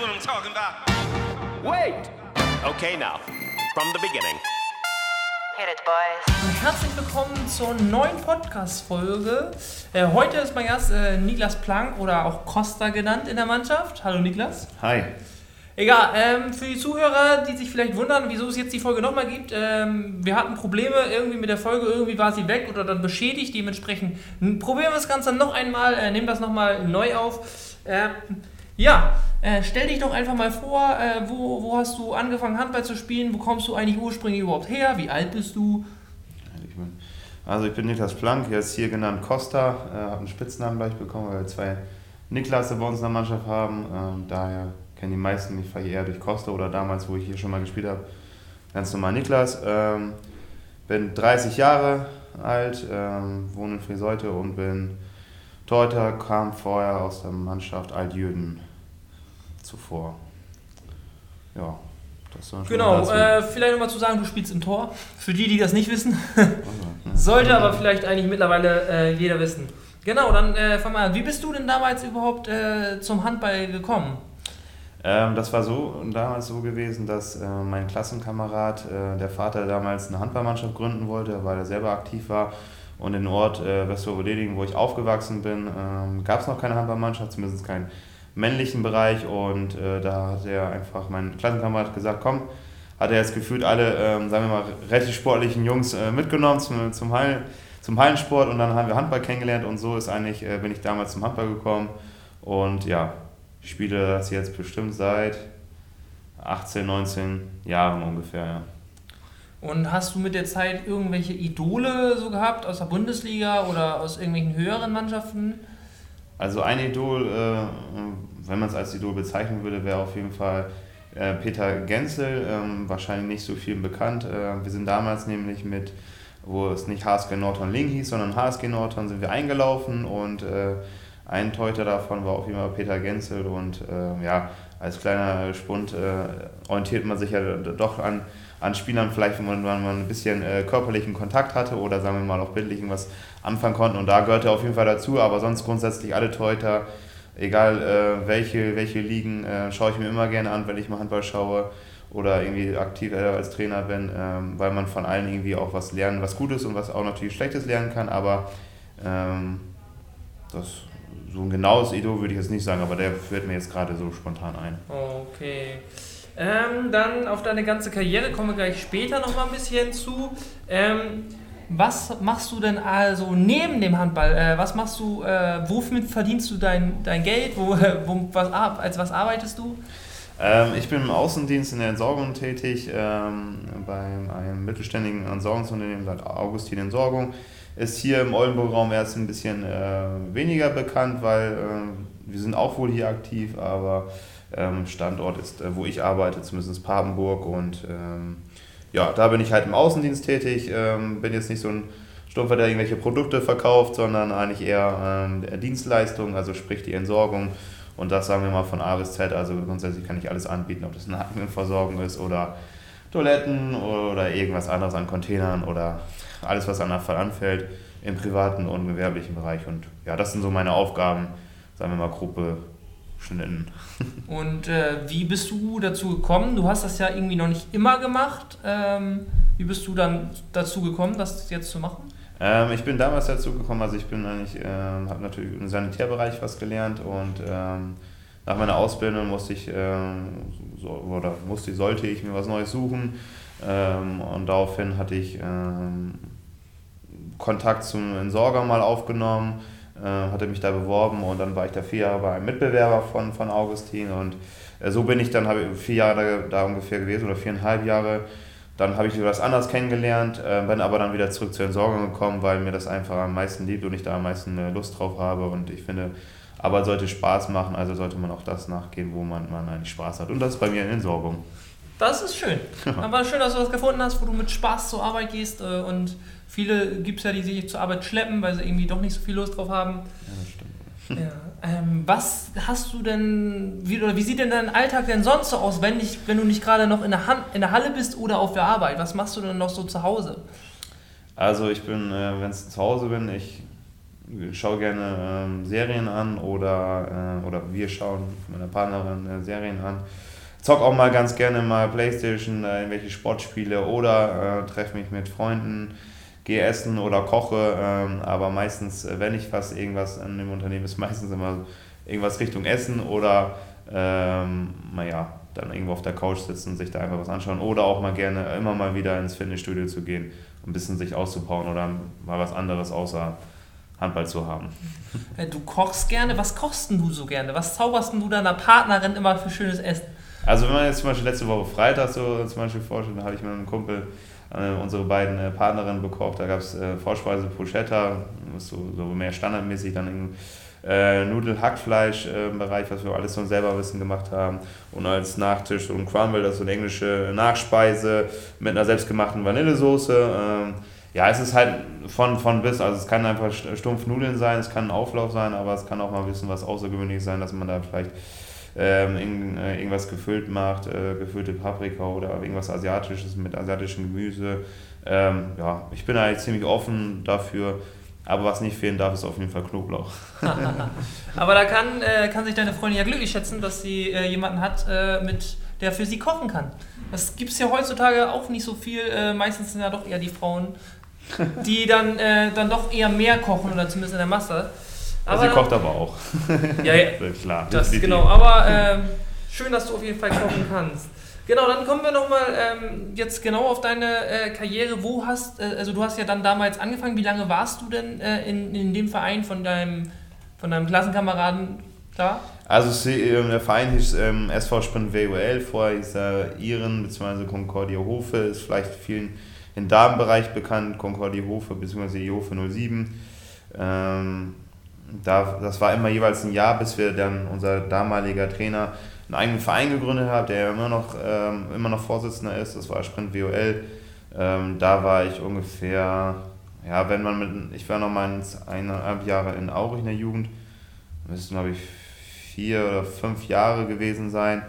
what I'm talking about. Wait! Okay, now, from the beginning. Hit it, boys. Herzlich willkommen zur neuen Podcast-Folge. Äh, heute ist mein Gast äh, Niklas Plank oder auch Costa genannt in der Mannschaft. Hallo Niklas. Hi. Egal, ähm, für die Zuhörer, die sich vielleicht wundern, wieso es jetzt die Folge nochmal gibt, ähm, wir hatten Probleme irgendwie mit der Folge, irgendwie war sie weg oder dann beschädigt, dementsprechend probieren wir das Ganze noch einmal, äh, nehmen das nochmal neu auf. Ähm, ja, äh, stell dich doch einfach mal vor, äh, wo, wo hast du angefangen Handball zu spielen, wo kommst du eigentlich ursprünglich überhaupt her, wie alt bist du? Also ich bin Niklas Plank, jetzt hier genannt Costa, äh, habe einen Spitznamen gleich bekommen, weil wir zwei Niklasse bei uns in der Mannschaft haben, ähm, daher kennen die meisten mich vielleicht eher durch Costa oder damals, wo ich hier schon mal gespielt habe, ganz normal Niklas. Ähm, bin 30 Jahre alt, ähm, wohne in Friseute und bin Torhüter, kam vorher aus der Mannschaft Altjüden zuvor. Ja, das war Genau, äh, vielleicht nochmal zu sagen, du spielst im Tor. Für die, die das nicht wissen. Sollte aber vielleicht eigentlich mittlerweile äh, jeder wissen. Genau, dann äh, fang mal an. Wie bist du denn damals überhaupt äh, zum Handball gekommen? Ähm, das war so damals so gewesen, dass äh, mein Klassenkamerad, äh, der Vater damals eine Handballmannschaft gründen wollte, weil er selber aktiv war. Und in Ort äh, Westerwolleding, wo ich aufgewachsen bin, ähm, gab es noch keine Handballmannschaft, zumindest keinen männlichen Bereich. Und äh, da hat er einfach, mein Klassenkamerad gesagt, komm, hat er jetzt gefühlt alle, ähm, sagen wir mal, relativ sportlichen Jungs äh, mitgenommen zum, zum, Hallen, zum Hallensport und dann haben wir Handball kennengelernt und so ist eigentlich, äh, bin ich damals zum Handball gekommen. Und ja, ich spiele das jetzt bestimmt seit 18, 19 Jahren ungefähr, ja. Und hast du mit der Zeit irgendwelche Idole so gehabt aus der Bundesliga oder aus irgendwelchen höheren Mannschaften? Also ein Idol, äh, wenn man es als Idol bezeichnen würde, wäre auf jeden Fall äh, Peter Genzel, ähm, wahrscheinlich nicht so viel bekannt. Äh, wir sind damals nämlich mit, wo es nicht HSG Nordhorn Ling hieß, sondern HSG Nordhorn, sind wir eingelaufen und ein Teuter davon war auf jeden Fall Peter Genzel und äh, ja, als kleiner Spund äh, orientiert man sich ja doch an, an Spielern, vielleicht wenn man, man ein bisschen äh, körperlichen Kontakt hatte oder sagen wir mal auch bildlichen was anfangen konnten und da gehört er auf jeden Fall dazu, aber sonst grundsätzlich alle Teuter, egal äh, welche, welche Ligen, äh, schaue ich mir immer gerne an, wenn ich mal Handball schaue oder irgendwie aktiv als Trainer bin, ähm, weil man von allen irgendwie auch was lernen, was Gutes und was auch natürlich Schlechtes lernen kann, aber ähm, das so ein genaues Idol würde ich jetzt nicht sagen, aber der führt mir jetzt gerade so spontan ein. Okay. Ähm, dann auf deine ganze Karriere kommen wir gleich später noch mal ein bisschen zu. Ähm, was machst du denn also neben dem Handball? Äh, was machst du, äh, wofür verdienst du dein, dein Geld? Wo, wo, was, als was arbeitest du? Ähm, ich bin im Außendienst in der Entsorgung tätig, ähm, bei einem mittelständigen Entsorgungsunternehmen, seit Augustin Entsorgung ist hier im Oldenburg-Raum erst ein bisschen äh, weniger bekannt, weil äh, wir sind auch wohl hier aktiv, aber ähm, Standort ist, äh, wo ich arbeite, zumindest Papenburg. Und ähm, ja, da bin ich halt im Außendienst tätig, ähm, bin jetzt nicht so ein Stumpfer, der irgendwelche Produkte verkauft, sondern eigentlich eher ähm, Dienstleistungen, also sprich die Entsorgung. Und das sagen wir mal von A bis Z, also grundsätzlich kann ich alles anbieten, ob das eine Heimversorgung ist oder Toiletten oder irgendwas anderes an Containern oder alles, was an Abfall anfällt, im privaten und gewerblichen Bereich. Und ja, das sind so meine Aufgaben, sagen wir mal, Gruppe Schnitten. Und äh, wie bist du dazu gekommen? Du hast das ja irgendwie noch nicht immer gemacht. Ähm, wie bist du dann dazu gekommen, das jetzt zu machen? Ähm, ich bin damals dazu gekommen, also ich bin eigentlich, ähm, habe natürlich im Sanitärbereich was gelernt und ähm, nach meiner Ausbildung musste ich, ähm, so, oder musste, sollte ich mir was Neues suchen ähm, und daraufhin hatte ich Kontakt zum Entsorger mal aufgenommen, hatte mich da beworben und dann war ich da vier Jahre bei einem Mitbewerber von, von Augustin und äh, so bin ich dann, habe vier Jahre da ungefähr gewesen oder viereinhalb Jahre. Dann habe ich was anderes kennengelernt, äh, bin aber dann wieder zurück zur Entsorgung gekommen, weil mir das einfach am meisten liebt und ich da am meisten äh, Lust drauf habe und ich finde, Arbeit sollte Spaß machen, also sollte man auch das nachgehen, wo man, man eigentlich Spaß hat und das ist bei mir in Entsorgung. Das ist schön. Aber schön, dass du was gefunden hast, wo du mit Spaß zur Arbeit gehst. Äh, und viele gibt es ja, die sich zur Arbeit schleppen, weil sie irgendwie doch nicht so viel Lust drauf haben. Ja, das stimmt. Ja. Ähm, was hast du denn, wie, oder wie sieht denn dein Alltag denn sonst so aus, wenn, nicht, wenn du nicht gerade noch in der, Hand, in der Halle bist oder auf der Arbeit? Was machst du denn noch so zu Hause? Also ich bin, äh, wenn ich zu Hause bin, ich schaue gerne ähm, Serien an oder, äh, oder wir schauen mit meiner Partnerin äh, Serien an. Zock auch mal ganz gerne mal Playstation, äh, irgendwelche Sportspiele oder äh, treffe mich mit Freunden, gehe essen oder koche. Ähm, aber meistens, äh, wenn ich was irgendwas an dem Unternehmen ist, meistens immer irgendwas Richtung Essen oder ähm, naja, dann irgendwo auf der Couch sitzen, sich da einfach was anschauen oder auch mal gerne immer mal wieder ins Fitnessstudio zu gehen, ein bisschen sich auszubauen oder mal was anderes außer Handball zu haben. Äh, du kochst gerne. Was kochst du so gerne? Was zauberst du deiner Partnerin immer für schönes Essen? Also wenn man jetzt zum Beispiel letzte Woche Freitag so zum Beispiel vorstellt, da habe ich mit einem Kumpel äh, unsere beiden äh, Partnerinnen bekocht. Da gab es äh, Vorspeise Pochetta, so, so mehr standardmäßig dann irgendwie äh, Nudel-Hackfleisch-Bereich, was wir alles so selber Wissen gemacht haben. Und als Nachtisch so ein Crumble, das ist so eine englische Nachspeise mit einer selbstgemachten Vanillesoße. Ähm, ja, es ist halt von, von bis, also es kann einfach stumpf Nudeln sein, es kann ein Auflauf sein, aber es kann auch mal ein bisschen was Außergewöhnliches sein, dass man da vielleicht ähm, in, äh, irgendwas gefüllt macht, äh, gefüllte Paprika oder irgendwas Asiatisches mit asiatischem Gemüse. Ähm, ja, ich bin eigentlich ziemlich offen dafür. Aber was nicht fehlen darf, ist auf jeden Fall Knoblauch. Aber da kann, äh, kann sich deine Freundin ja glücklich schätzen, dass sie äh, jemanden hat, äh, mit, der für sie kochen kann. Das gibt es ja heutzutage auch nicht so viel. Äh, meistens sind ja doch eher die Frauen, die dann, dann doch eher mehr kochen oder zumindest in der Masse. Aber, sie kocht aber auch. Ja, ja. Klar. Das, genau. Aber ähm, schön, dass du auf jeden Fall kochen kannst. Genau, dann kommen wir nochmal ähm, jetzt genau auf deine äh, Karriere. Wo hast, äh, also du hast ja dann damals angefangen, wie lange warst du denn äh, in, in dem Verein von deinem, von deinem Klassenkameraden klar? Also ähm, der Verein hieß ähm, SV Sprint WUL, vorher hieß er Iren bzw. Concordia Hofe, ist vielleicht vielen im Damenbereich bekannt, Concordia Hofe bzw. Jofe 07. Ähm, da, das war immer jeweils ein Jahr, bis wir dann unser damaliger Trainer einen eigenen Verein gegründet habe, der immer noch, ähm, immer noch Vorsitzender ist. Das war Sprint WOL. Ähm, da war ich ungefähr, ja, wenn man mit, ich war noch mal eineinhalb Jahre in Aurich in der Jugend, müssten glaube ich vier oder fünf Jahre gewesen sein.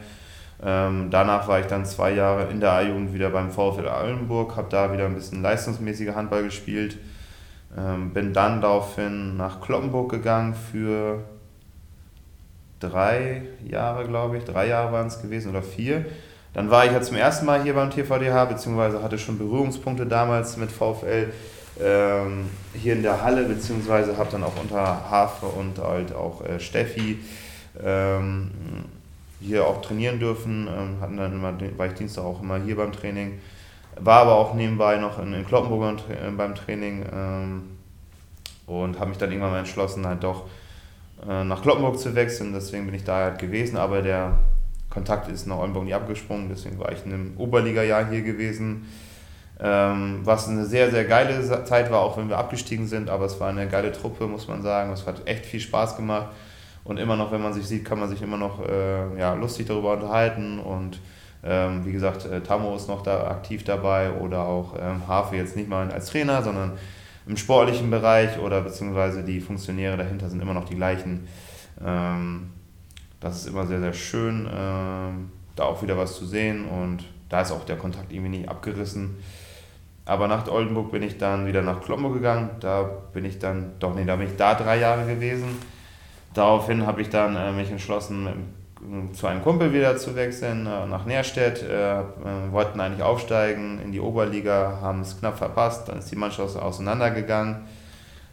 Ähm, danach war ich dann zwei Jahre in der A-Jugend wieder beim VfL Allenburg, habe da wieder ein bisschen leistungsmäßiger Handball gespielt. Ähm, bin dann daraufhin nach Kloppenburg gegangen für drei Jahre, glaube ich, drei Jahre waren es gewesen oder vier. Dann war ich ja zum ersten Mal hier beim TVDH, beziehungsweise hatte schon Berührungspunkte damals mit VfL ähm, hier in der Halle, beziehungsweise habe dann auch unter Hafe und halt auch äh, Steffi ähm, hier auch trainieren dürfen. Ähm, hatten dann immer, war ich Dienstag auch immer hier beim Training. War aber auch nebenbei noch in, in Kloppenburg beim Training ähm, und habe mich dann irgendwann mal entschlossen, halt doch äh, nach Kloppenburg zu wechseln. Deswegen bin ich da halt gewesen, aber der Kontakt ist nach Oldenburg nie abgesprungen. Deswegen war ich in einem Oberliga-Jahr hier gewesen. Ähm, was eine sehr, sehr geile Zeit war, auch wenn wir abgestiegen sind. Aber es war eine geile Truppe, muss man sagen. Es hat echt viel Spaß gemacht. Und immer noch, wenn man sich sieht, kann man sich immer noch äh, ja, lustig darüber unterhalten. Und ähm, wie gesagt, äh, Tammo ist noch da aktiv dabei oder auch ähm, Hafe jetzt nicht mal als Trainer, sondern im sportlichen Bereich oder beziehungsweise die Funktionäre dahinter sind immer noch die gleichen. Ähm, das ist immer sehr, sehr schön, ähm, da auch wieder was zu sehen und da ist auch der Kontakt irgendwie nicht abgerissen. Aber nach Oldenburg bin ich dann wieder nach Klombo gegangen. Da bin ich dann, doch nee, da bin ich da drei Jahre gewesen. Daraufhin habe ich dann äh, mich entschlossen, zu einem Kumpel wieder zu wechseln, äh, nach Nährstedt. Äh, äh, wollten eigentlich aufsteigen in die Oberliga, haben es knapp verpasst, dann ist die Mannschaft auseinandergegangen.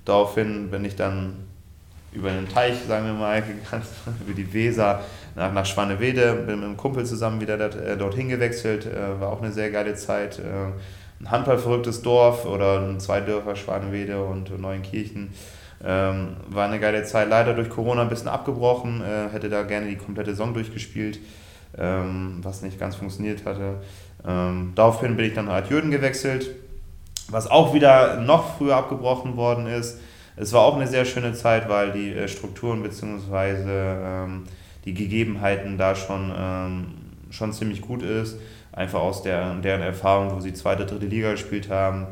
Daraufhin bin ich dann über den Teich, sagen wir mal, gegangen, über die Weser nach, nach Schwanewede, bin mit einem Kumpel zusammen wieder dort, äh, dorthin gewechselt, äh, war auch eine sehr geile Zeit. Äh, ein handballverrücktes Dorf oder zwei Dörfer, Schwanewede und Neuenkirchen. Ähm, war eine geile Zeit, leider durch Corona ein bisschen abgebrochen, äh, hätte da gerne die komplette Saison durchgespielt, ähm, was nicht ganz funktioniert hatte. Ähm, daraufhin bin ich dann halt Jürgen gewechselt, was auch wieder noch früher abgebrochen worden ist. Es war auch eine sehr schöne Zeit, weil die äh, Strukturen bzw. Ähm, die Gegebenheiten da schon, ähm, schon ziemlich gut ist. Einfach aus der, deren Erfahrung, wo sie zweite, dritte Liga gespielt haben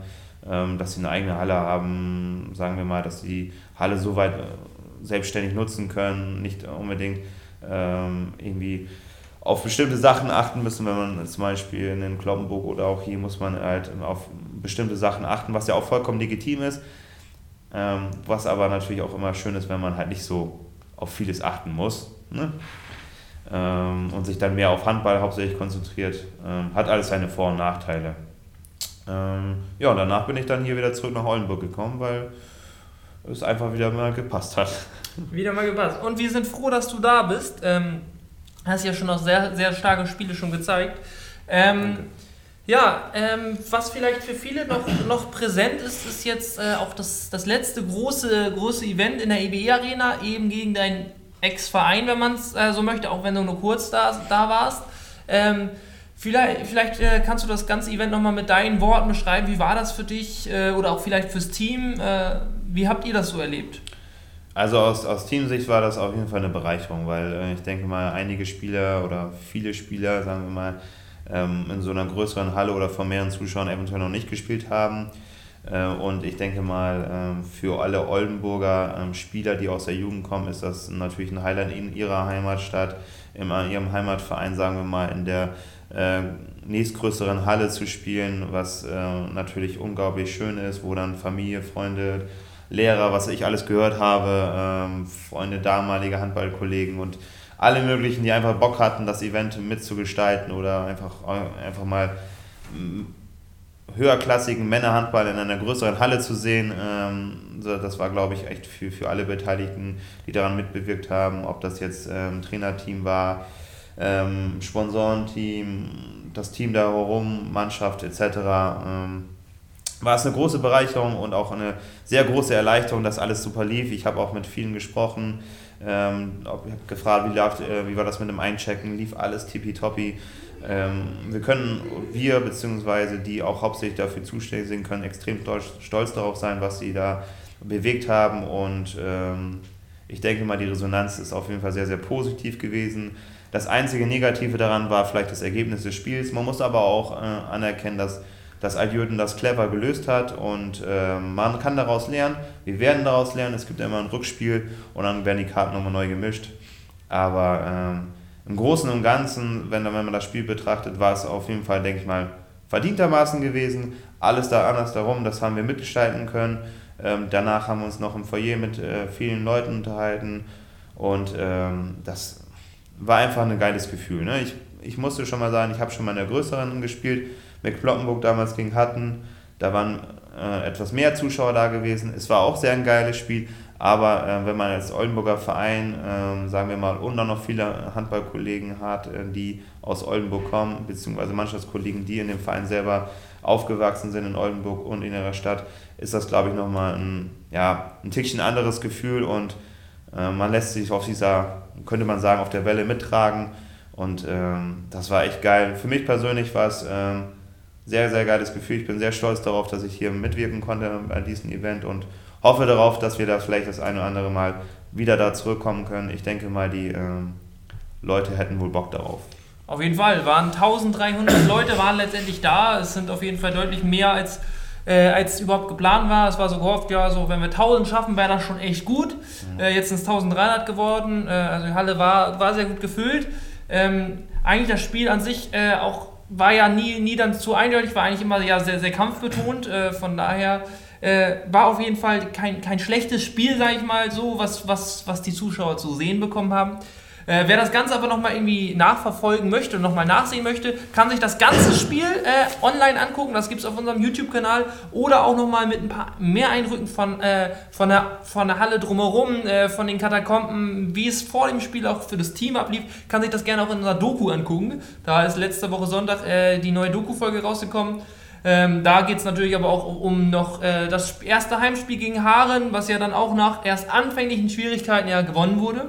dass sie eine eigene Halle haben, sagen wir mal, dass sie die Halle so weit äh, selbstständig nutzen können, nicht unbedingt ähm, irgendwie auf bestimmte Sachen achten müssen, wenn man zum Beispiel in den Kloppenburg oder auch hier muss man halt auf bestimmte Sachen achten, was ja auch vollkommen legitim ist. Ähm, was aber natürlich auch immer schön ist, wenn man halt nicht so auf vieles achten muss. Ne? Ähm, und sich dann mehr auf Handball hauptsächlich konzentriert. Ähm, hat alles seine Vor- und Nachteile. Ähm, ja, und danach bin ich dann hier wieder zurück nach Oldenburg gekommen, weil es einfach wieder mal gepasst hat. Wieder mal gepasst. Und wir sind froh, dass du da bist. Ähm, hast ja schon noch sehr, sehr starke Spiele schon gezeigt. Ähm, ja, ähm, was vielleicht für viele noch, noch präsent ist, ist jetzt äh, auch das, das letzte große, große Event in der EBE Arena, eben gegen deinen Ex-Verein, wenn man es äh, so möchte, auch wenn du nur kurz da, da warst. Vielleicht vielleicht äh, kannst du das ganze Event nochmal mit deinen Worten beschreiben. Wie war das für dich äh, oder auch vielleicht fürs Team? Äh, wie habt ihr das so erlebt? Also aus, aus Teamsicht war das auf jeden Fall eine Bereicherung, weil äh, ich denke mal, einige Spieler oder viele Spieler, sagen wir mal, ähm, in so einer größeren Halle oder vor mehreren Zuschauern eventuell noch nicht gespielt haben. Äh, und ich denke mal, ähm, für alle Oldenburger ähm, Spieler, die aus der Jugend kommen, ist das natürlich ein Highlight in ihrer Heimatstadt, in ihrem Heimatverein, sagen wir mal, in der äh, nächstgrößeren Halle zu spielen, was äh, natürlich unglaublich schön ist, wo dann Familie, Freunde, Lehrer, was ich alles gehört habe, ähm, Freunde, damalige Handballkollegen und alle möglichen, die einfach Bock hatten, das Event mitzugestalten oder einfach, einfach mal mm, höherklassigen Männerhandball in einer größeren Halle zu sehen. Ähm, das war, glaube ich, echt für, für alle Beteiligten, die daran mitbewirkt haben, ob das jetzt ähm, Trainerteam war, ähm, Sponsorenteam, das Team da herum, Mannschaft etc. Ähm, war es eine große Bereicherung und auch eine sehr große Erleichterung, dass alles super lief. Ich habe auch mit vielen gesprochen. Ähm, ich habe gefragt, wie, läuft, äh, wie war das mit dem Einchecken? Lief alles tippitoppi? Ähm, wir können, wir beziehungsweise die auch hauptsächlich dafür zuständig sind, können extrem stolz, stolz darauf sein, was sie da bewegt haben und ähm, ich denke mal, die Resonanz ist auf jeden Fall sehr, sehr positiv gewesen. Das einzige Negative daran war vielleicht das Ergebnis des Spiels. Man muss aber auch äh, anerkennen, dass dass Aljürden das clever gelöst hat und äh, man kann daraus lernen. Wir werden daraus lernen. Es gibt immer ein Rückspiel und dann werden die Karten nochmal neu gemischt. Aber ähm, im Großen und Ganzen, wenn, wenn man das Spiel betrachtet, war es auf jeden Fall, denke ich mal, verdientermaßen gewesen. Alles da anders darum, das haben wir mitgestalten können. Ähm, danach haben wir uns noch im Foyer mit äh, vielen Leuten unterhalten und ähm, das war einfach ein geiles Gefühl. Ne? Ich, ich musste schon mal sagen, ich habe schon mal in der größeren gespielt mit damals gegen hatten. Da waren äh, etwas mehr Zuschauer da gewesen. Es war auch sehr ein geiles Spiel, aber äh, wenn man als Oldenburger Verein, äh, sagen wir mal, und dann noch viele Handballkollegen hat, äh, die aus Oldenburg kommen, beziehungsweise Mannschaftskollegen, die in dem Verein selber aufgewachsen sind in Oldenburg und in ihrer Stadt, ist das, glaube ich, nochmal ein, ja, ein Tickchen anderes Gefühl und äh, man lässt sich auf dieser, könnte man sagen, auf der Welle mittragen. Und ähm, das war echt geil. Für mich persönlich war es ähm, sehr, sehr geiles Gefühl. Ich bin sehr stolz darauf, dass ich hier mitwirken konnte bei diesem Event und hoffe darauf, dass wir da vielleicht das eine oder andere Mal wieder da zurückkommen können. Ich denke mal, die äh, Leute hätten wohl Bock darauf. Auf jeden Fall, waren 1300 Leute waren letztendlich da. Es sind auf jeden Fall deutlich mehr als äh, als überhaupt geplant war. Es war so gehofft, ja, so wenn wir 1000 schaffen, wäre das schon echt gut. Mhm. Äh, jetzt sind es 1300 geworden. Äh, also die Halle war, war sehr gut gefüllt. Ähm, eigentlich das Spiel an sich äh, auch war ja nie, nie dann zu eindeutig, war eigentlich immer ja sehr, sehr kampfbetont. Äh, von daher äh, war auf jeden Fall kein, kein schlechtes Spiel, sag ich mal so, was, was, was die Zuschauer zu sehen bekommen haben. Äh, wer das Ganze aber nochmal irgendwie nachverfolgen möchte und nochmal nachsehen möchte, kann sich das ganze Spiel äh, online angucken. Das gibt es auf unserem YouTube-Kanal. Oder auch nochmal mit ein paar mehr Eindrücken von, äh, von, der, von der Halle drumherum, äh, von den Katakomben, wie es vor dem Spiel auch für das Team ablief, kann sich das gerne auch in unserer Doku angucken. Da ist letzte Woche Sonntag äh, die neue Doku-Folge rausgekommen. Ähm, da geht es natürlich aber auch um noch äh, das erste Heimspiel gegen Haaren, was ja dann auch nach erst anfänglichen Schwierigkeiten ja gewonnen wurde.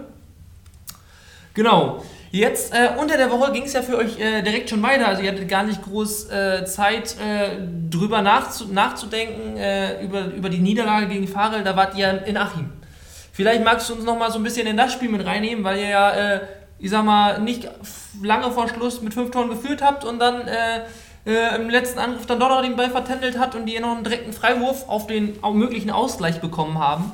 Genau. Jetzt äh, unter der Woche ging es ja für euch äh, direkt schon weiter. Also ihr hattet gar nicht groß äh, Zeit, äh, drüber nachzu nachzudenken, äh, über, über die Niederlage gegen Farel. Da wart ihr in Achim. Vielleicht magst du uns noch mal so ein bisschen in das Spiel mit reinnehmen, weil ihr ja, äh, ich sag mal, nicht lange vor Schluss mit fünf Toren geführt habt und dann im letzten Angriff dann doch noch den Ball vertändelt hat und die noch einen direkten Freiwurf auf den möglichen Ausgleich bekommen haben.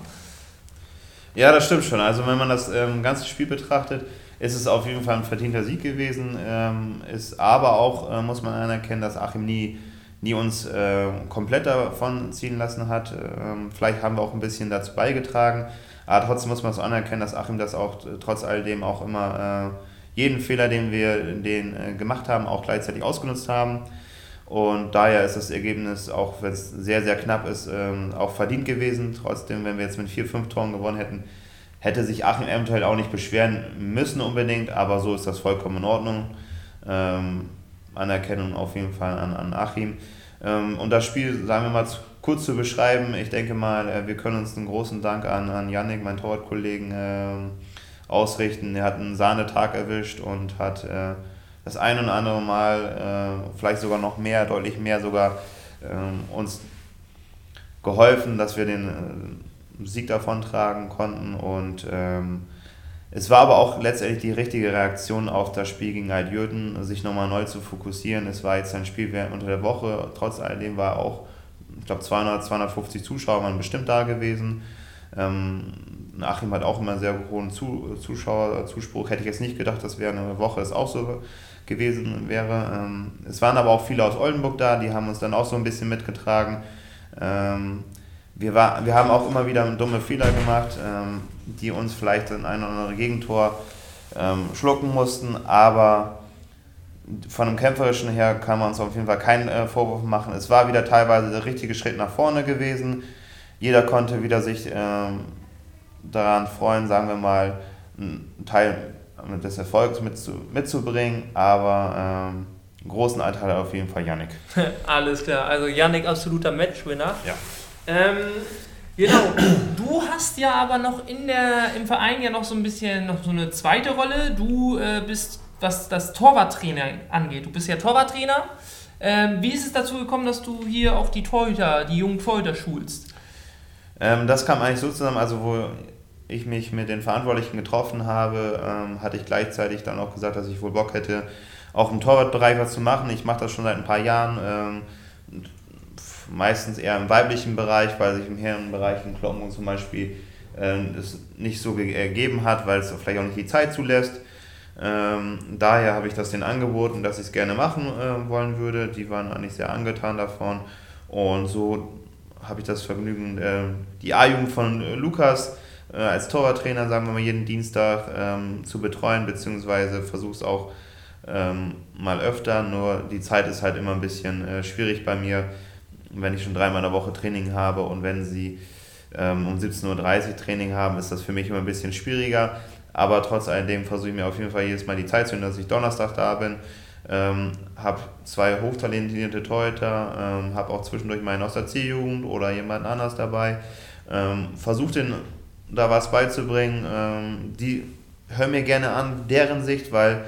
Ja, das stimmt schon. Also wenn man das ähm, ganze Spiel betrachtet, ist es auf jeden Fall ein verdienter Sieg gewesen. Ähm, ist aber auch, äh, muss man anerkennen, dass Achim nie nie uns äh, komplett davon ziehen lassen hat. Ähm, vielleicht haben wir auch ein bisschen dazu beigetragen, aber trotzdem muss man es so anerkennen, dass Achim das auch trotz alledem auch immer äh, jeden Fehler, den wir den, äh, gemacht haben, auch gleichzeitig ausgenutzt haben. Und daher ist das Ergebnis, auch wenn es sehr, sehr knapp ist, ähm, auch verdient gewesen. Trotzdem, wenn wir jetzt mit vier, fünf Toren gewonnen hätten, hätte sich Achim eventuell auch nicht beschweren müssen unbedingt, aber so ist das vollkommen in Ordnung. Ähm, Anerkennung auf jeden Fall an, an Achim. Ähm, um das Spiel, sagen wir mal, kurz zu beschreiben, ich denke mal, äh, wir können uns einen großen Dank an, an Yannick, meinen Torwartkollegen, äh, ausrichten. Er hat einen Sahnetag erwischt und hat äh, das ein oder andere Mal, äh, vielleicht sogar noch mehr, deutlich mehr sogar, ähm, uns geholfen, dass wir den äh, Sieg davontragen konnten und ähm, es war aber auch letztendlich die richtige Reaktion auf das Spiel gegen Altjürgen, sich nochmal neu zu fokussieren. Es war jetzt ein Spiel während unter der Woche, trotz alledem war auch, ich glaube, 200, 250 Zuschauer waren bestimmt da gewesen. Ähm, Achim hat auch immer einen sehr hohen Zuschauerzuspruch. Hätte ich jetzt nicht gedacht, dass während einer Woche es auch so gewesen wäre. Ähm, es waren aber auch viele aus Oldenburg da, die haben uns dann auch so ein bisschen mitgetragen. Ähm, wir, war, wir haben auch immer wieder dumme Fehler gemacht, ähm, die uns vielleicht in ein oder andere Gegentor ähm, schlucken mussten, aber von dem Kämpferischen her kann man uns auf jeden Fall keinen äh, Vorwurf machen. Es war wieder teilweise der richtige Schritt nach vorne gewesen. Jeder konnte wieder sich ähm, daran freuen, sagen wir mal, einen Teil des Erfolgs mitzu, mitzubringen, aber ähm, einen großen Anteil auf jeden Fall Yannick. Alles klar, also Yannick absoluter Matchwinner. Ja. Ähm, genau. Du hast ja aber noch in der, im Verein ja noch so ein bisschen noch so eine zweite Rolle. Du äh, bist, was das Torwarttrainer angeht. Du bist ja Torwarttrainer. Ähm, wie ist es dazu gekommen, dass du hier auch die Torhüter, die jungen Torhüter schulst? Ähm, das kam eigentlich so zusammen, also wo ich mich mit den Verantwortlichen getroffen habe, ähm, hatte ich gleichzeitig dann auch gesagt, dass ich wohl Bock hätte, auch im Torwartbereich was zu machen. Ich mache das schon seit ein paar Jahren. Meistens eher im weiblichen Bereich, weil sich im Herrenbereich in Kloppenburg zum Beispiel äh, es nicht so ergeben hat, weil es vielleicht auch nicht die Zeit zulässt. Ähm, daher habe ich das denen angeboten, dass ich es gerne machen äh, wollen würde. Die waren eigentlich sehr angetan davon. Und so habe ich das Vergnügen, äh, die A-Jugend von äh, Lukas äh, als Torwarttrainer, sagen wir mal, jeden Dienstag ähm, zu betreuen, beziehungsweise versuche es auch ähm, mal öfter. Nur die Zeit ist halt immer ein bisschen äh, schwierig bei mir wenn ich schon dreimal in der Woche Training habe und wenn sie ähm, um 17.30 Uhr Training haben, ist das für mich immer ein bisschen schwieriger. Aber trotz alledem versuche ich mir auf jeden Fall jedes Mal die Zeit zu nehmen, dass ich Donnerstag da bin. Ähm, habe zwei hochtalentierte Torhüter, ähm, habe auch zwischendurch meinen aus der C-Jugend oder jemanden anders dabei. Ähm, Versuche denen da was beizubringen. Ähm, die hören mir gerne an, deren Sicht, weil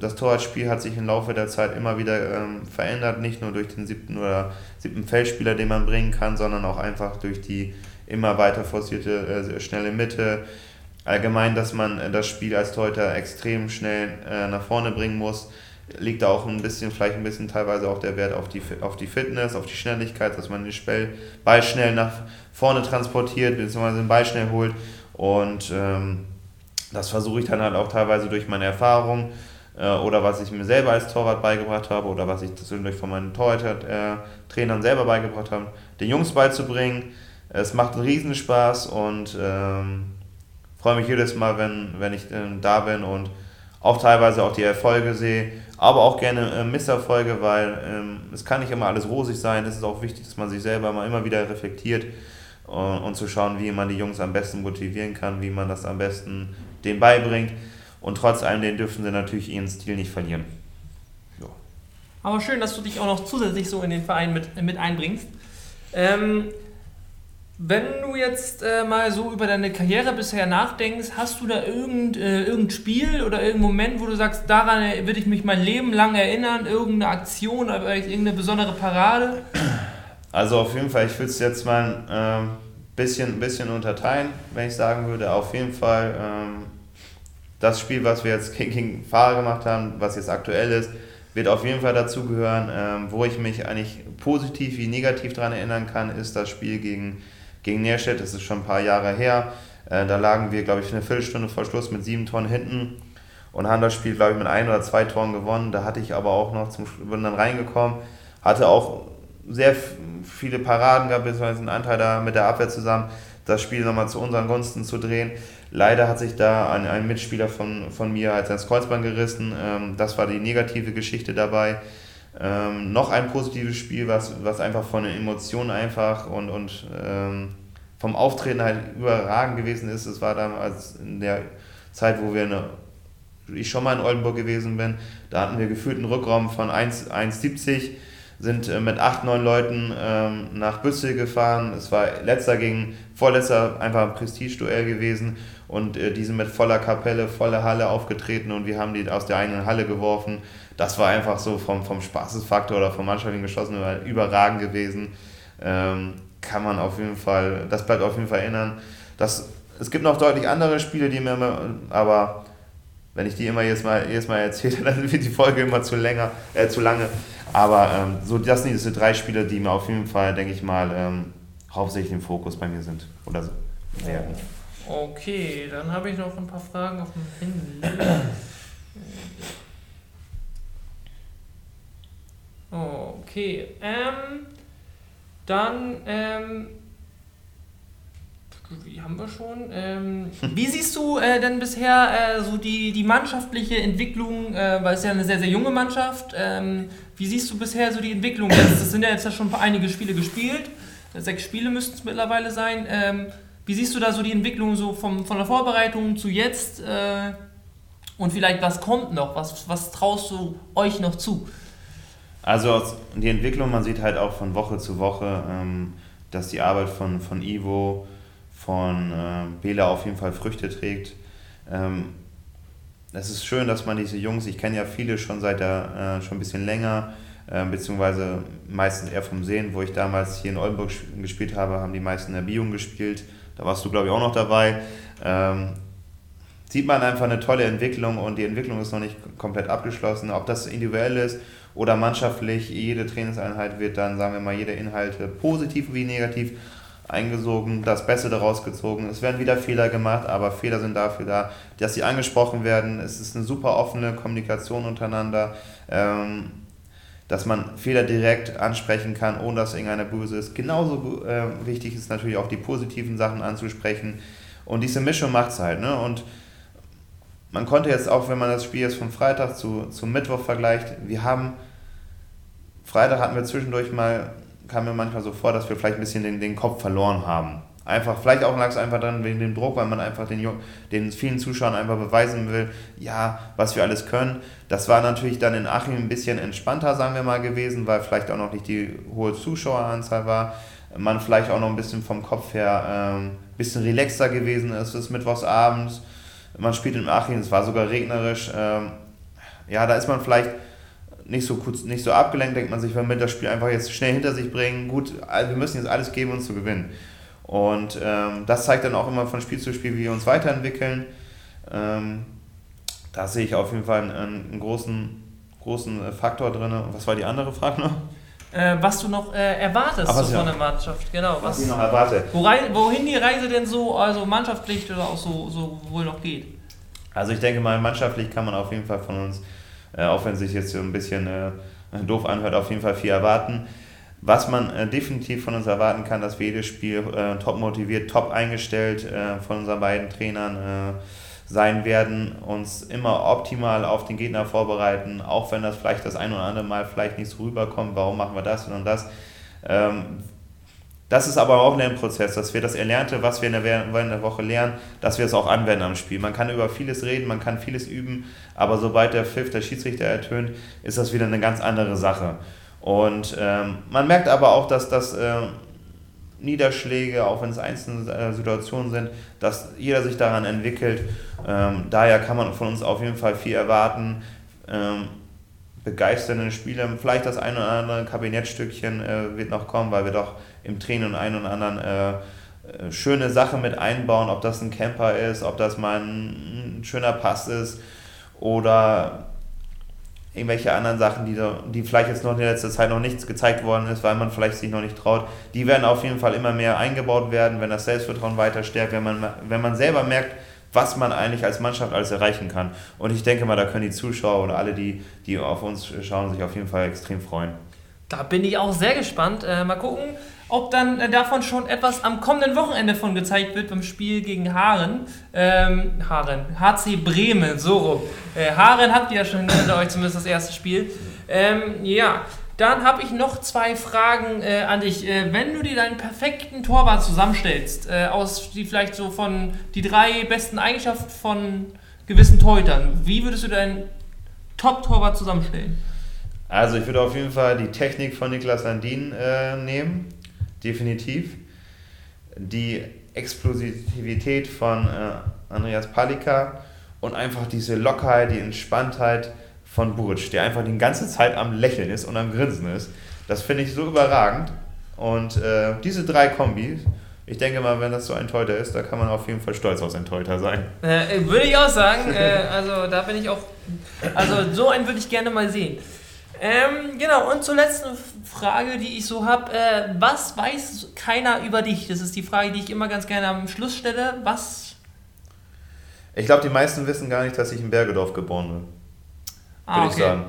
das Torwartspiel hat sich im Laufe der Zeit immer wieder ähm, verändert, nicht nur durch den siebten oder siebten Feldspieler, den man bringen kann, sondern auch einfach durch die immer weiter forcierte äh, schnelle Mitte. Allgemein, dass man äh, das Spiel als Torhüter extrem schnell äh, nach vorne bringen muss, liegt da auch ein bisschen, vielleicht ein bisschen teilweise auch der Wert auf die, auf die Fitness, auf die Schnelligkeit, dass man den Ball schnell nach vorne transportiert, beziehungsweise den Ball schnell holt und ähm, das versuche ich dann halt auch teilweise durch meine Erfahrung äh, oder was ich mir selber als Torwart beigebracht habe oder was ich zwischendurch von meinen Torhüter-Trainern selber beigebracht habe, den Jungs beizubringen. Es macht einen Riesenspaß und ähm, freue mich jedes Mal, wenn, wenn ich ähm, da bin und auch teilweise auch die Erfolge sehe, aber auch gerne äh, Misserfolge, weil ähm, es kann nicht immer alles rosig sein. Es ist auch wichtig, dass man sich selber mal immer wieder reflektiert und, und zu schauen, wie man die Jungs am besten motivieren kann, wie man das am besten denen beibringt. Und trotz allem, den dürfen sie natürlich ihren Stil nicht verlieren. Ja. Aber schön, dass du dich auch noch zusätzlich so in den Verein mit, mit einbringst. Ähm, wenn du jetzt äh, mal so über deine Karriere bisher nachdenkst, hast du da irgend, äh, irgendein Spiel oder irgendeinen Moment, wo du sagst, daran würde ich mich mein Leben lang erinnern, irgendeine Aktion oder irgendeine besondere Parade? Also auf jeden Fall, ich würde es jetzt mal ein äh, bisschen, bisschen unterteilen, wenn ich sagen würde. Auf jeden Fall ähm, das Spiel, was wir jetzt gegen Fahrer gemacht haben, was jetzt aktuell ist, wird auf jeden Fall dazugehören. Ähm, wo ich mich eigentlich positiv wie negativ daran erinnern kann, ist das Spiel gegen, gegen Nährstedt. Das ist schon ein paar Jahre her. Äh, da lagen wir, glaube ich, eine Viertelstunde vor Schluss mit sieben Tonnen hinten und haben das Spiel, glaube ich, mit ein oder zwei Toren gewonnen. Da hatte ich aber auch noch zum bin dann reingekommen, hatte auch sehr viele Paraden gab, beziehungsweise einen Anteil da mit der Abwehr zusammen, das Spiel nochmal zu unseren Gunsten zu drehen. Leider hat sich da ein, ein Mitspieler von, von mir als das Kreuzband gerissen. Ähm, das war die negative Geschichte dabei. Ähm, noch ein positives Spiel, was, was einfach von den Emotionen einfach und, und ähm, vom Auftreten halt überragend gewesen ist. Es war damals in der Zeit, wo wir eine, ich schon mal in Oldenburg gewesen bin, da hatten wir gefühlt einen Rückraum von 1,70 sind äh, mit acht, neun Leuten ähm, nach Büssel gefahren. Es war letzter gegen vorletzter einfach ein Prestigeduell gewesen und äh, die sind mit voller Kapelle, voller Halle aufgetreten und wir haben die aus der eigenen Halle geworfen. Das war einfach so vom, vom Spaßesfaktor oder vom Mannschaftlichen geschossen überragend gewesen. Ähm, kann man auf jeden Fall, das bleibt auf jeden Fall erinnern. Das, es gibt noch deutlich andere Spiele, die mir immer, aber wenn ich die immer jedes Mal, jedes Mal erzähle, dann wird die Folge immer zu, länger, äh, zu lange. Aber ähm, so, das sind diese drei Spiele, die mir auf jeden Fall, denke ich mal, ähm, hauptsächlich im Fokus bei mir sind. Oder so. Werden. Okay, dann habe ich noch ein paar Fragen auf dem Handy. Okay, ähm, dann, ähm, wie haben wir schon? Ähm, wie siehst du äh, denn bisher äh, so die, die mannschaftliche Entwicklung, äh, weil es ja eine sehr, sehr junge Mannschaft, ähm, wie siehst du bisher so die Entwicklung? Das sind ja jetzt ja schon einige Spiele gespielt, sechs Spiele müssten es mittlerweile sein. Ähm, wie siehst du da so die Entwicklung so vom, von der Vorbereitung zu jetzt? Äh, und vielleicht was kommt noch? Was, was traust du euch noch zu? Also die Entwicklung, man sieht halt auch von Woche zu Woche, ähm, dass die Arbeit von, von Ivo, von äh, Bela auf jeden Fall Früchte trägt. Ähm, es ist schön, dass man diese Jungs, ich kenne ja viele schon seit der, äh, schon ein bisschen länger, äh, beziehungsweise meistens eher vom Sehen, wo ich damals hier in Oldenburg gespielt habe, haben die meisten in der Biung gespielt. Da warst du, glaube ich, auch noch dabei. Ähm, sieht man einfach eine tolle Entwicklung und die Entwicklung ist noch nicht komplett abgeschlossen. Ob das individuell ist oder mannschaftlich, jede Trainingseinheit wird dann, sagen wir mal, jede Inhalte positiv wie negativ eingesogen, das Beste daraus gezogen. Es werden wieder Fehler gemacht, aber Fehler sind dafür da, dass sie angesprochen werden. Es ist eine super offene Kommunikation untereinander, ähm, dass man Fehler direkt ansprechen kann, ohne dass irgendeiner böse ist. Genauso äh, wichtig ist natürlich auch die positiven Sachen anzusprechen. Und diese Mischung macht es halt. Ne? Und man konnte jetzt auch, wenn man das Spiel jetzt von Freitag zu, zu Mittwoch vergleicht, wir haben Freitag hatten wir zwischendurch mal, kam mir manchmal so vor, dass wir vielleicht ein bisschen den, den Kopf verloren haben. Einfach, vielleicht auch lag es einfach dann wegen dem Druck, weil man einfach den, den vielen Zuschauern einfach beweisen will, ja, was wir alles können. Das war natürlich dann in Achim ein bisschen entspannter, sagen wir mal, gewesen, weil vielleicht auch noch nicht die hohe Zuschaueranzahl war. Man vielleicht auch noch ein bisschen vom Kopf her ein ähm, bisschen relaxter gewesen ist, es ist mittwochsabends. Man spielt in Achim, es war sogar regnerisch. Ähm, ja, da ist man vielleicht nicht so kurz, nicht so abgelenkt, denkt man sich, wenn wir das Spiel einfach jetzt schnell hinter sich bringen, gut, wir müssen jetzt alles geben, um zu gewinnen. Und ähm, das zeigt dann auch immer von Spiel zu Spiel, wie wir uns weiterentwickeln. Ähm, da sehe ich auf jeden Fall einen, einen großen, großen Faktor drin. Was war die andere Frage noch? Äh, was du noch äh, erwartest so von der Mannschaft, genau. Was, was ich noch erwarte. wohin die Reise denn so, also mannschaftlich oder auch so, so wohl noch geht? Also ich denke mal, mannschaftlich kann man auf jeden Fall von uns äh, auch wenn sich jetzt so ein bisschen äh, doof anhört, auf jeden Fall viel erwarten. Was man äh, definitiv von uns erwarten kann, dass wir jedes Spiel äh, top motiviert, top eingestellt äh, von unseren beiden Trainern äh, sein werden, uns immer optimal auf den Gegner vorbereiten, auch wenn das vielleicht das ein oder andere Mal vielleicht nicht so rüberkommt, warum machen wir das und das. Ähm, das ist aber auch ein Lernprozess, dass wir das Erlernte, was wir in der, Woche lernen, dass wir es auch anwenden am Spiel. Man kann über vieles reden, man kann vieles üben, aber sobald der Pfiff der Schiedsrichter ertönt, ist das wieder eine ganz andere Sache. Und ähm, man merkt aber auch, dass das äh, Niederschläge, auch wenn es einzelne äh, Situationen sind, dass jeder sich daran entwickelt. Ähm, daher kann man von uns auf jeden Fall viel erwarten. Ähm, begeisternde Spiele, vielleicht das ein oder andere Kabinettstückchen äh, wird noch kommen, weil wir doch im Training einen oder anderen äh, äh, schöne Sache mit einbauen, ob das ein Camper ist, ob das mal ein, ein schöner Pass ist oder irgendwelche anderen Sachen, die, die vielleicht jetzt noch in der letzten Zeit noch nichts gezeigt worden ist, weil man vielleicht sich noch nicht traut, die werden auf jeden Fall immer mehr eingebaut werden, wenn das Selbstvertrauen weiter stärkt, wenn man, wenn man selber merkt, was man eigentlich als Mannschaft alles erreichen kann. Und ich denke mal, da können die Zuschauer oder alle, die, die auf uns schauen, sich auf jeden Fall extrem freuen. Da bin ich auch sehr gespannt. Äh, mal gucken, ob dann äh, davon schon etwas am kommenden Wochenende von gezeigt wird beim Spiel gegen Haaren. Ähm, Haaren, HC Bremen, so rum. Äh, Haaren habt ihr ja schon hinter euch zumindest das erste Spiel. Ähm, ja, dann habe ich noch zwei Fragen äh, an dich. Äh, wenn du dir deinen perfekten Torwart zusammenstellst, äh, aus die vielleicht so von die drei besten Eigenschaften von gewissen Torhütern, wie würdest du deinen Top-Torwart zusammenstellen? Also ich würde auf jeden Fall die Technik von Niklas Landin äh, nehmen, definitiv. Die Explosivität von äh, Andreas Palika und einfach diese Lockerheit, die Entspanntheit von Burc, der einfach die ganze Zeit am Lächeln ist und am Grinsen ist. Das finde ich so überragend. Und äh, diese drei Kombis, ich denke mal, wenn das so ein Teuter ist, da kann man auf jeden Fall stolz auf sein Teuter sein. Äh, würde ich auch sagen. Äh, also da bin ich auch. Also so einen würde ich gerne mal sehen. Ähm, genau, und zur letzten Frage, die ich so habe. Äh, was weiß keiner über dich? Das ist die Frage, die ich immer ganz gerne am Schluss stelle. Was? Ich glaube, die meisten wissen gar nicht, dass ich in Bergedorf geboren bin. Ah, okay. ich sagen.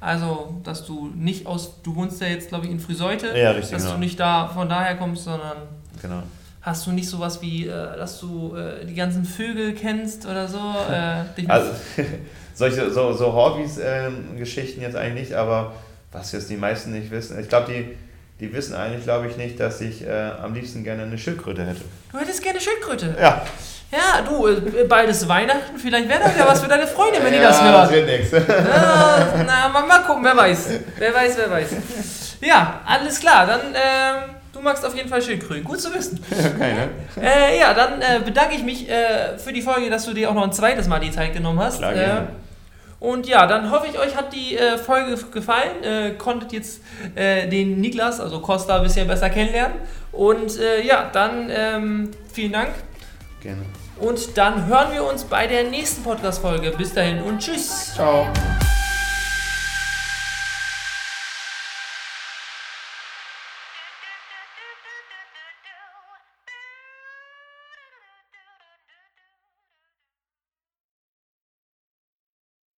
Also, dass du nicht aus, du wohnst ja jetzt, glaube ich, in Friseute. Ja, richtig. Dass genau. du nicht da von daher kommst, sondern. Genau. Hast du nicht sowas wie, äh, dass du äh, die ganzen Vögel kennst oder so? Äh, also, solche so, so Hobbys-Geschichten ähm, jetzt eigentlich nicht, aber was jetzt die meisten nicht wissen, ich glaube, die, die wissen eigentlich, glaube ich, nicht, dass ich äh, am liebsten gerne eine Schildkröte hätte. Du hättest gerne Schildkröte? Ja. Ja, du, äh, bald ist Weihnachten, vielleicht wäre das ja was für deine Freundin, wenn ja, die das hört. Das wird nichts. Ja, na, mal, mal gucken, wer weiß. Wer weiß, wer weiß. Ja, alles klar, dann, ähm, du magst auf jeden Fall Schildkröten. Gut zu wissen. Okay, ne? Äh, ja, dann äh, bedanke ich mich äh, für die Folge, dass du dir auch noch ein zweites Mal die Zeit genommen hast. Klar, gerne. Äh, und ja, dann hoffe ich, euch hat die äh, Folge gefallen. Äh, konntet jetzt äh, den Niklas, also Costa, ein bisschen besser kennenlernen. Und äh, ja, dann ähm, vielen Dank. Gerne. Und dann hören wir uns bei der nächsten Podcast-Folge. Bis dahin und tschüss. Ciao.